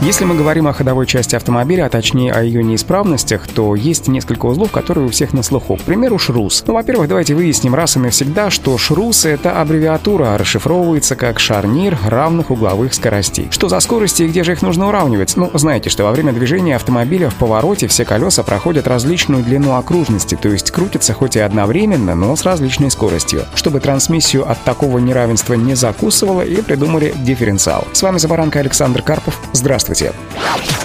Если мы говорим о ходовой части автомобиля, а точнее о ее неисправностях, то есть несколько узлов, которые у всех на слуху. К примеру, шрус. Ну, во-первых, давайте выясним раз и навсегда, что шрус — это аббревиатура, расшифровывается как шарнир равных угловых скоростей. Что за скорости и где же их нужно уравнивать? Ну, знаете, что во время движения автомобиля в повороте все колеса проходят различную длину окружности, то есть крутятся хоть и одновременно, но с различной скоростью. Чтобы трансмиссию от такого неравенства не закусывало, и придумали дифференциал. С вами Забаранка Александр Карпов. Здравствуйте. Здравствуйте.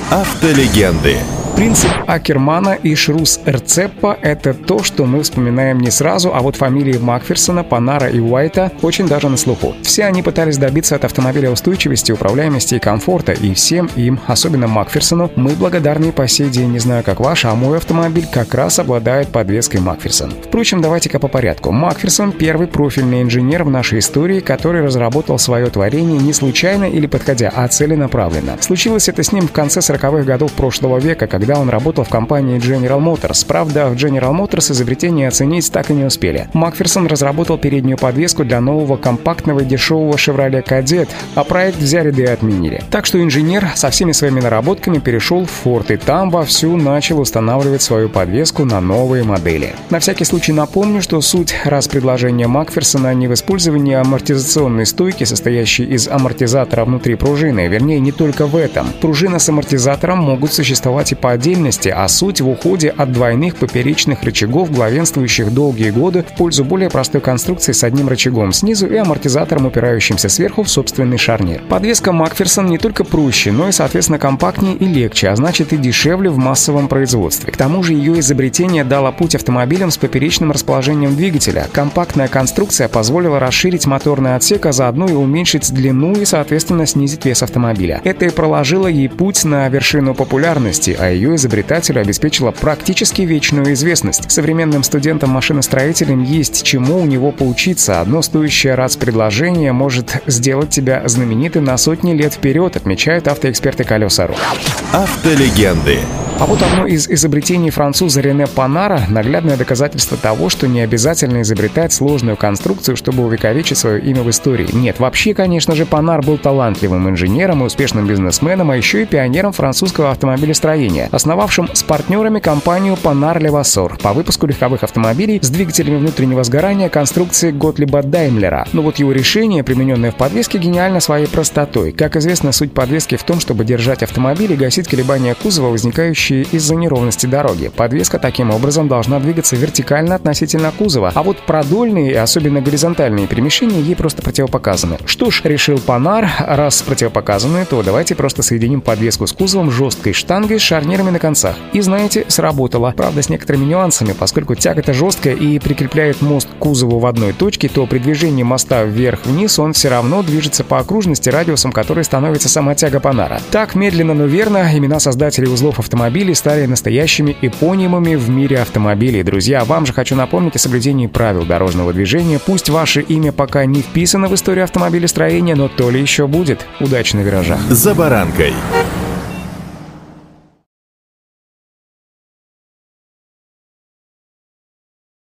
Автолегенды. Принцип Акермана и Шрус Эрцеппа — это то, что мы вспоминаем не сразу, а вот фамилии Макферсона, Панара и Уайта очень даже на слуху. Все они пытались добиться от автомобиля устойчивости, управляемости и комфорта, и всем им, особенно Макферсону, мы благодарны по сей день, не знаю как ваш, а мой автомобиль как раз обладает подвеской Макферсон. Впрочем, давайте-ка по порядку. Макферсон — первый профильный инженер в нашей истории, который разработал свое творение не случайно или подходя, а целенаправленно. Случилось это с ним в конце 40-х годов прошлого века, когда когда он работал в компании General Motors. Правда, в General Motors изобретение оценить так и не успели. Макферсон разработал переднюю подвеску для нового компактного и дешевого Chevrolet Cadet, а проект взяли да и отменили. Так что инженер со всеми своими наработками перешел в Ford и там вовсю начал устанавливать свою подвеску на новые модели. На всякий случай напомню, что суть раз предложения Макферсона не в использовании амортизационной стойки, состоящей из амортизатора внутри пружины, вернее не только в этом. Пружина с амортизатором могут существовать и по отдельности, а суть в уходе от двойных поперечных рычагов, главенствующих долгие годы, в пользу более простой конструкции с одним рычагом снизу и амортизатором, упирающимся сверху в собственный шарнир. Подвеска Макферсон не только проще, но и, соответственно, компактнее и легче, а значит и дешевле в массовом производстве. К тому же ее изобретение дало путь автомобилям с поперечным расположением двигателя. Компактная конструкция позволила расширить моторный отсек, а заодно и уменьшить длину и, соответственно, снизить вес автомобиля. Это и проложило ей путь на вершину популярности, а ее ее изобретателю обеспечила практически вечную известность. Современным студентам-машиностроителям есть чему у него поучиться. Одно стоящее раз предложение может сделать тебя знаменитым на сотни лет вперед, отмечают автоэксперты Колеса.ру. Автолегенды. А вот одно из изобретений француза Рене Панара — наглядное доказательство того, что не обязательно изобретать сложную конструкцию, чтобы увековечить свое имя в истории. Нет, вообще, конечно же, Панар был талантливым инженером и успешным бизнесменом, а еще и пионером французского автомобилестроения, основавшим с партнерами компанию Панар Левасор по выпуску легковых автомобилей с двигателями внутреннего сгорания конструкции Готлиба Даймлера. Но вот его решение, примененное в подвеске, гениально своей простотой. Как известно, суть подвески в том, чтобы держать автомобиль и гасить колебания кузова, возникающие падающие из-за неровности дороги. Подвеска таким образом должна двигаться вертикально относительно кузова, а вот продольные, особенно горизонтальные перемещения ей просто противопоказаны. Что ж, решил Панар, раз противопоказаны, то давайте просто соединим подвеску с кузовом жесткой штангой с шарнирами на концах. И знаете, сработало. Правда, с некоторыми нюансами, поскольку тяга-то жесткая и прикрепляет мост к кузову в одной точке, то при движении моста вверх-вниз он все равно движется по окружности радиусом, который становится сама тяга Панара. Так, медленно, но верно, имена создателей узлов автомобиля автомобили стали настоящими эпонимами в мире автомобилей. Друзья, вам же хочу напомнить о соблюдении правил дорожного движения. Пусть ваше имя пока не вписано в историю автомобилестроения, но то ли еще будет. Удачи на виражах. За баранкой.